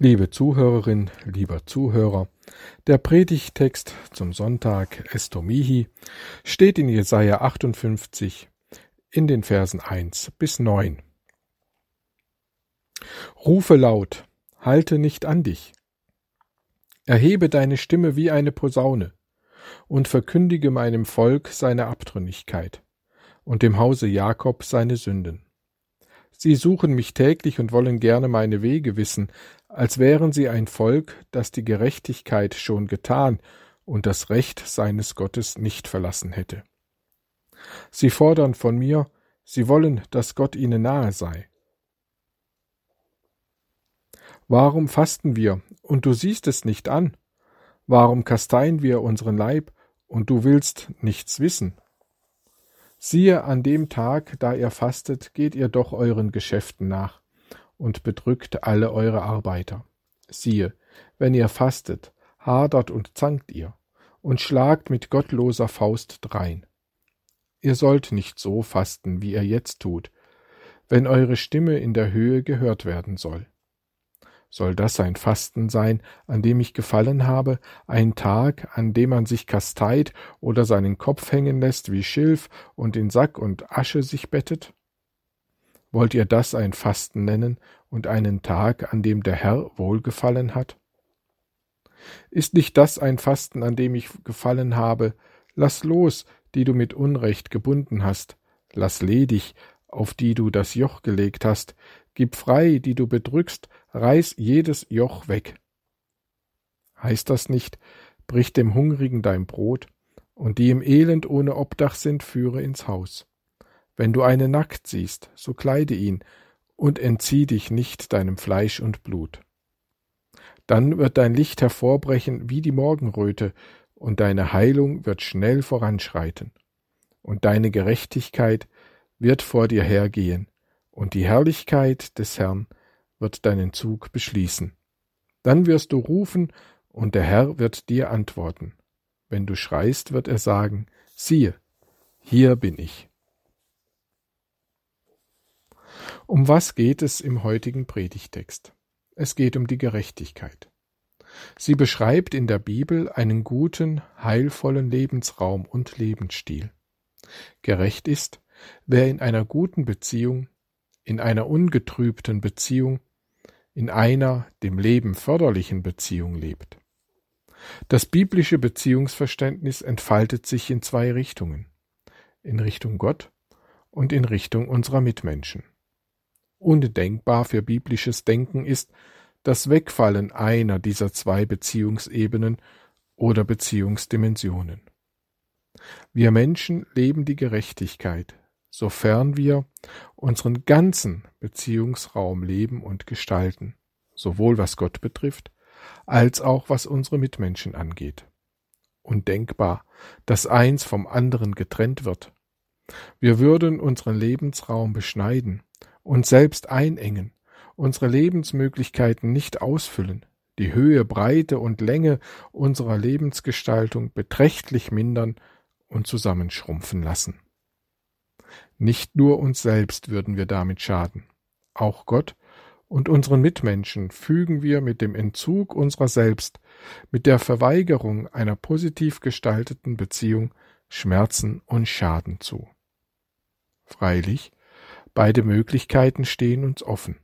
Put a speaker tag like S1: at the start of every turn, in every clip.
S1: Liebe Zuhörerin, lieber Zuhörer, der Predigtext zum Sonntag Estomihi steht in Jesaja 58 in den Versen 1 bis 9. Rufe laut, halte nicht an dich. Erhebe deine Stimme wie eine Posaune und verkündige meinem Volk seine Abtrünnigkeit und dem Hause Jakob seine Sünden. Sie suchen mich täglich und wollen gerne meine Wege wissen, als wären sie ein Volk, das die Gerechtigkeit schon getan und das Recht seines Gottes nicht verlassen hätte. Sie fordern von mir, sie wollen, dass Gott ihnen nahe sei. Warum fasten wir, und du siehst es nicht an? Warum kasteien wir unseren Leib, und du willst nichts wissen? Siehe, an dem Tag, da ihr fastet, geht ihr doch euren Geschäften nach und bedrückt alle eure Arbeiter. Siehe, wenn ihr fastet, hadert und zankt ihr und schlagt mit gottloser Faust drein. Ihr sollt nicht so fasten, wie ihr jetzt tut, wenn eure Stimme in der Höhe gehört werden soll. Soll das ein Fasten sein, an dem ich gefallen habe, ein Tag, an dem man sich kasteit oder seinen Kopf hängen lässt wie Schilf und in Sack und Asche sich bettet? Wollt ihr das ein Fasten nennen und einen Tag, an dem der Herr wohlgefallen hat? Ist nicht das ein Fasten, an dem ich gefallen habe? Lass los, die du mit Unrecht gebunden hast, lass ledig, auf die du das Joch gelegt hast, gib frei, die du bedrückst, reiß jedes Joch weg. Heißt das nicht, brich dem Hungrigen dein Brot, und die im Elend ohne Obdach sind, führe ins Haus. Wenn du einen nackt siehst, so kleide ihn, und entzieh dich nicht deinem Fleisch und Blut. Dann wird dein Licht hervorbrechen wie die Morgenröte, und deine Heilung wird schnell voranschreiten, und deine Gerechtigkeit wird vor dir hergehen, und die Herrlichkeit des Herrn wird deinen Zug beschließen. Dann wirst du rufen, und der Herr wird dir antworten. Wenn du schreist, wird er sagen, siehe, hier bin ich. Um was geht es im heutigen Predigtext? Es geht um die Gerechtigkeit. Sie beschreibt in der Bibel einen guten, heilvollen Lebensraum und Lebensstil. Gerecht ist, wer in einer guten Beziehung, in einer ungetrübten Beziehung in einer dem Leben förderlichen Beziehung lebt. Das biblische Beziehungsverständnis entfaltet sich in zwei Richtungen, in Richtung Gott und in Richtung unserer Mitmenschen. Undenkbar für biblisches Denken ist das Wegfallen einer dieser zwei Beziehungsebenen oder Beziehungsdimensionen. Wir Menschen leben die Gerechtigkeit, sofern wir unseren ganzen Beziehungsraum leben und gestalten, sowohl was Gott betrifft, als auch was unsere Mitmenschen angeht. Undenkbar, dass eins vom anderen getrennt wird. Wir würden unseren Lebensraum beschneiden, uns selbst einengen, unsere Lebensmöglichkeiten nicht ausfüllen, die Höhe, Breite und Länge unserer Lebensgestaltung beträchtlich mindern und zusammenschrumpfen lassen. Nicht nur uns selbst würden wir damit schaden. Auch Gott und unseren Mitmenschen fügen wir mit dem Entzug unserer selbst, mit der Verweigerung einer positiv gestalteten Beziehung Schmerzen und Schaden zu. Freilich, beide Möglichkeiten stehen uns offen.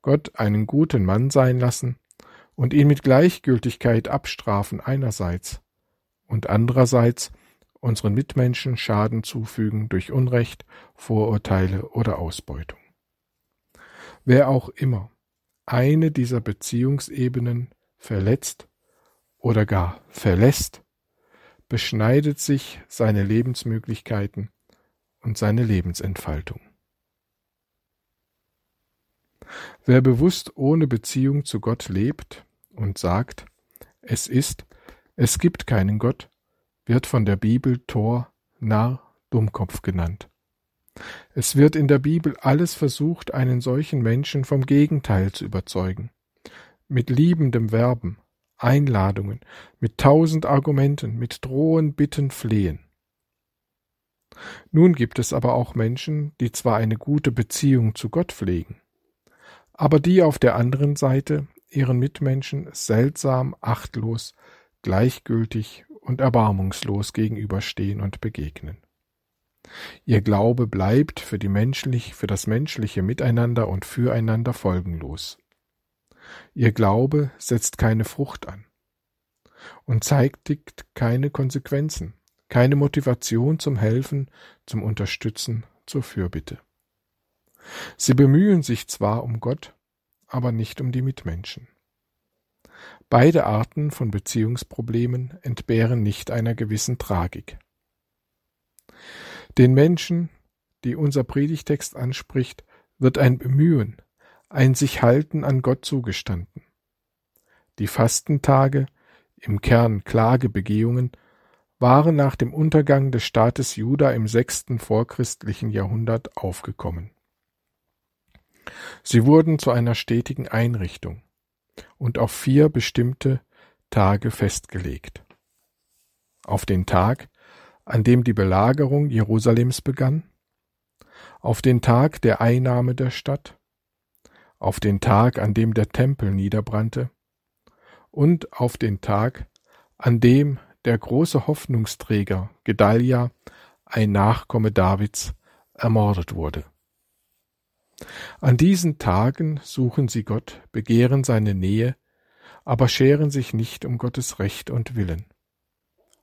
S1: Gott einen guten Mann sein lassen und ihn mit Gleichgültigkeit abstrafen einerseits und andererseits unseren Mitmenschen Schaden zufügen durch Unrecht, Vorurteile oder Ausbeutung. Wer auch immer eine dieser Beziehungsebenen verletzt oder gar verlässt, beschneidet sich seine Lebensmöglichkeiten und seine Lebensentfaltung. Wer bewusst ohne Beziehung zu Gott lebt und sagt, es ist, es gibt keinen Gott, wird von der Bibel Tor, Narr, Dummkopf genannt. Es wird in der Bibel alles versucht, einen solchen Menschen vom Gegenteil zu überzeugen. Mit liebendem Werben, Einladungen, mit tausend Argumenten, mit Drohen, Bitten, Flehen. Nun gibt es aber auch Menschen, die zwar eine gute Beziehung zu Gott pflegen, aber die auf der anderen Seite ihren Mitmenschen seltsam, achtlos, gleichgültig und erbarmungslos gegenüberstehen und begegnen. Ihr Glaube bleibt für, die menschlich, für das menschliche Miteinander und füreinander folgenlos. Ihr Glaube setzt keine Frucht an und zeitigt keine Konsequenzen, keine Motivation zum Helfen, zum Unterstützen, zur Fürbitte. Sie bemühen sich zwar um Gott, aber nicht um die Mitmenschen. Beide Arten von Beziehungsproblemen entbehren nicht einer gewissen Tragik. Den Menschen, die unser Predigtext anspricht, wird ein Bemühen, ein sich halten an Gott zugestanden. Die Fastentage, im Kern Klagebegehungen, waren nach dem Untergang des Staates Juda im sechsten vorchristlichen Jahrhundert aufgekommen. Sie wurden zu einer stetigen Einrichtung und auf vier bestimmte Tage festgelegt. Auf den Tag, an dem die Belagerung Jerusalems begann, auf den Tag der Einnahme der Stadt, auf den Tag, an dem der Tempel niederbrannte, und auf den Tag, an dem der große Hoffnungsträger Gedalia, ein Nachkomme Davids, ermordet wurde. An diesen Tagen suchen sie Gott, begehren seine Nähe, aber scheren sich nicht um Gottes Recht und Willen.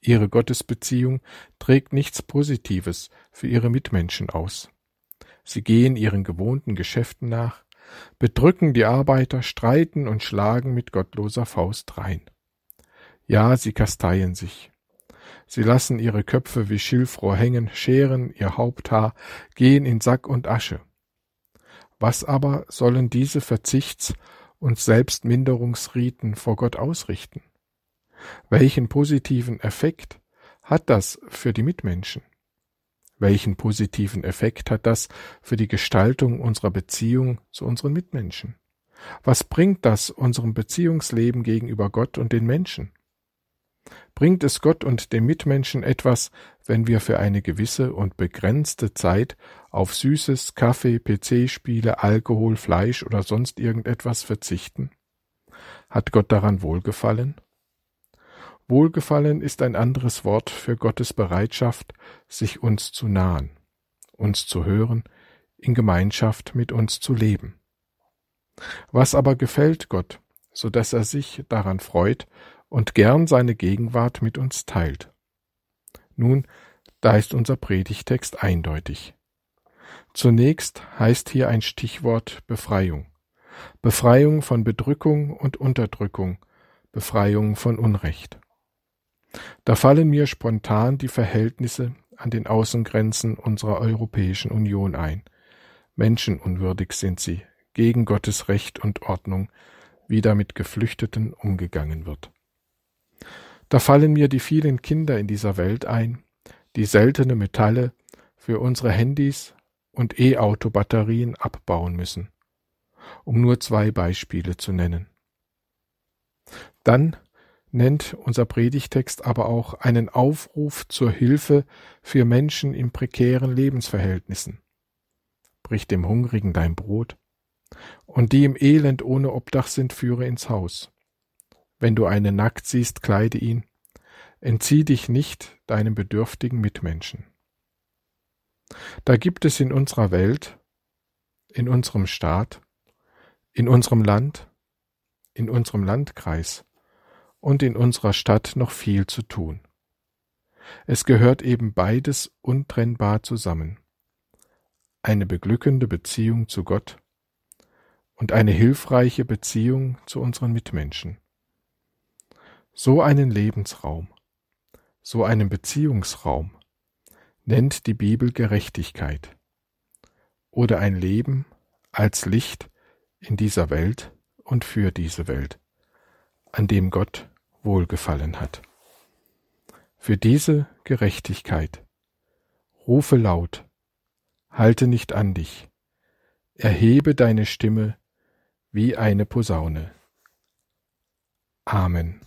S1: Ihre Gottesbeziehung trägt nichts Positives für ihre Mitmenschen aus. Sie gehen ihren gewohnten Geschäften nach, bedrücken die Arbeiter, streiten und schlagen mit gottloser Faust rein. Ja, sie kasteien sich. Sie lassen ihre Köpfe wie Schilfrohr hängen, scheren ihr Haupthaar, gehen in Sack und Asche. Was aber sollen diese Verzichts- und Selbstminderungsriten vor Gott ausrichten? Welchen positiven Effekt hat das für die Mitmenschen? Welchen positiven Effekt hat das für die Gestaltung unserer Beziehung zu unseren Mitmenschen? Was bringt das unserem Beziehungsleben gegenüber Gott und den Menschen? Bringt es Gott und den Mitmenschen etwas, wenn wir für eine gewisse und begrenzte Zeit auf Süßes, Kaffee, PC-Spiele, Alkohol, Fleisch oder sonst irgendetwas verzichten? Hat Gott daran Wohlgefallen? Wohlgefallen ist ein anderes Wort für Gottes Bereitschaft, sich uns zu nahen, uns zu hören, in Gemeinschaft mit uns zu leben. Was aber gefällt Gott, so dass er sich daran freut und gern seine Gegenwart mit uns teilt? Nun, da ist unser Predigtext eindeutig. Zunächst heißt hier ein Stichwort Befreiung. Befreiung von Bedrückung und Unterdrückung, Befreiung von Unrecht. Da fallen mir spontan die Verhältnisse an den Außengrenzen unserer Europäischen Union ein. Menschenunwürdig sind sie, gegen Gottes Recht und Ordnung, wie da mit Geflüchteten umgegangen wird. Da fallen mir die vielen Kinder in dieser Welt ein, die seltene Metalle für unsere Handys und E-Auto-Batterien abbauen müssen, um nur zwei Beispiele zu nennen. Dann nennt unser Predigtext aber auch einen Aufruf zur Hilfe für Menschen in prekären Lebensverhältnissen. Brich dem Hungrigen dein Brot, und die im Elend ohne Obdach sind, führe ins Haus. Wenn du einen nackt siehst, kleide ihn, entzieh dich nicht deinem bedürftigen Mitmenschen. Da gibt es in unserer Welt, in unserem Staat, in unserem Land, in unserem Landkreis und in unserer Stadt noch viel zu tun. Es gehört eben beides untrennbar zusammen. Eine beglückende Beziehung zu Gott und eine hilfreiche Beziehung zu unseren Mitmenschen. So einen Lebensraum, so einen Beziehungsraum nennt die Bibel Gerechtigkeit oder ein Leben als Licht in dieser Welt und für diese Welt, an dem Gott wohlgefallen hat. Für diese Gerechtigkeit rufe laut, halte nicht an dich, erhebe deine Stimme wie eine Posaune. Amen.